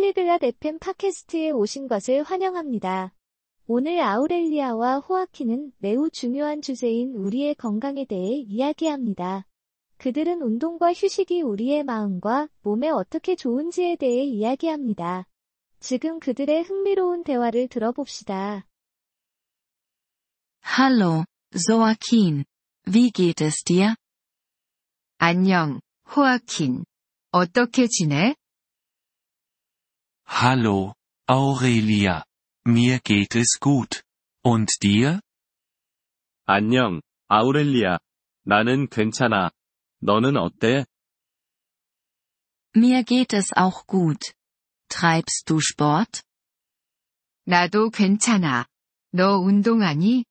폴리글랏 FM 팟캐스트에 오신 것을 환영합니다. 오늘 아우렐리아와 호아키는 매우 중요한 주제인 우리의 건강에 대해 이야기합니다. 그들은 운동과 휴식이 우리의 마음과 몸에 어떻게 좋은지에 대해 이야기합니다. 지금 그들의 흥미로운 대화를 들어봅시다. Hallo, Joaquin. Wie geht es dir? 안녕, 호아킨. 어떻게 지내? Hallo, Aurelia. Mir geht es gut. Und dir? 안녕, 아우렐리아. 나는 괜찮아. 너는 어때? Mir geht es auch gut. Treibst du Sport? 나도 괜찮아. 너 운동하니?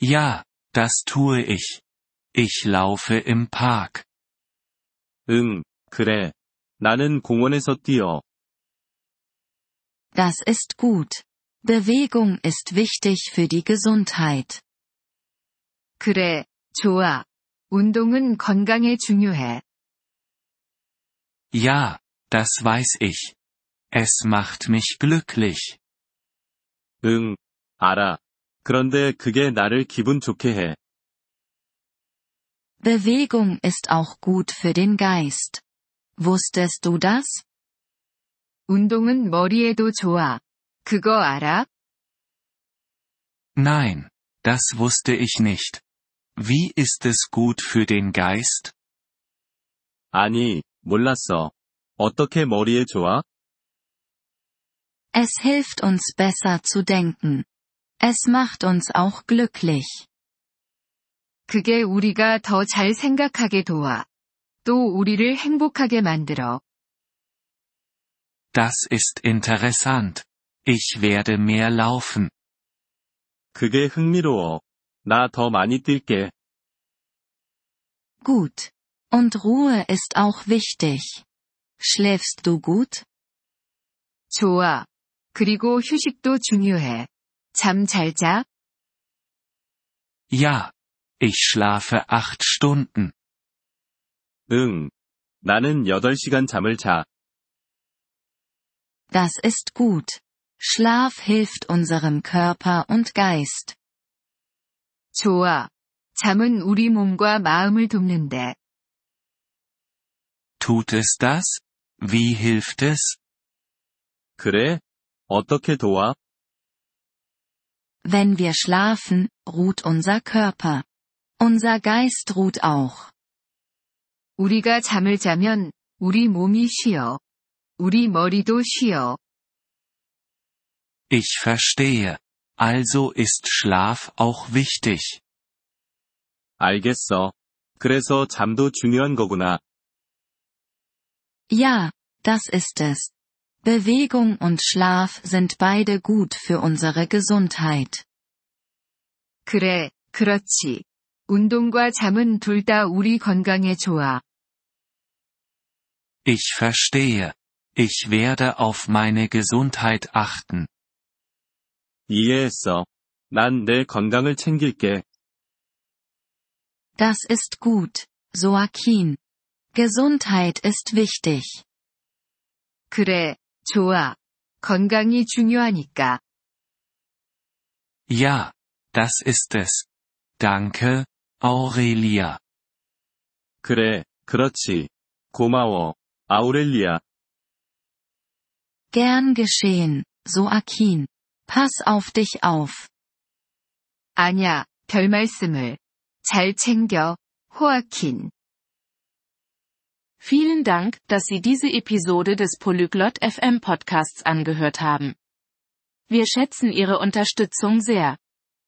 Ja, das tue ich. Ich laufe im Park. 응, 그래. 나는 공원에서 뛰어. Das ist gut. Bewegung ist wichtig für die Gesundheit. 그래, 좋아. 운동은 건강에 중요해. Ja, das weiß ich. Es macht mich glücklich. 응, 알아. 그런데 그게 나를 기분 좋게 해. Bewegung ist auch gut für den Geist. Wusstest du das? 운동은 머리에도 좋아. 그거 알아? Nein, das wusste ich nicht. Wie ist es gut für den Geist? 아니, 몰랐어. 어떻게 머리에 좋아? Es hilft uns besser zu denken. Es macht uns auch glücklich. 그게 우리가 더 잘 생각하게 도와. 또 우리를 행복하게 만들어. Das ist interessant. Ich werde mehr laufen. 그게 흥미로워. 나 더 많이 뛸게. Gut. Und Ruhe ist auch wichtig. Schläfst du gut? 좋아. 그리고 휴식도 중요해. 잠 잘 자? Ja. Ich schlafe acht Stunden. 응. 나는 8시간 잠을 자. Das ist gut. Schlaf hilft unserem Körper und Geist. 좋아. 잠은 우리 몸과 마음을 돕는데. Tut es das? Wie hilft es? 그래? 어떻게 도와? Wenn wir schlafen, ruht unser Körper. Unser Geist ruht auch. 우리가 잠을 자면 우리 몸이 쉬어. 우리 머리도 쉬어. Ich verstehe. Also ist Schlaf auch wichtig. 알겠어. 그래서 잠도 중요한 거구나. Ja, das ist es. Bewegung und Schlaf sind beide gut für unsere Gesundheit. 그래, 그렇지. 운동과 잠은 둘 다 우리 건강에 좋아. Ich verstehe. Ich werde auf meine Gesundheit achten. 이해했어. 난 내 건강을 챙길게. Das ist gut, Joaquin. Gesundheit ist wichtig. 그래, 좋아. 건강이 중요하니까. Ja, das ist es. Danke, Aurelia. 그래, 그렇지. 고마워. 아우렐리아. Gern geschehen, Joaquin. Pass auf dich auf. 아냐, 별 말씀을. 잘 챙겨, 호아킨. Vielen Dank, dass Sie diese Episode des Polyglot FM Podcasts angehört haben. Wir schätzen Ihre Unterstützung sehr.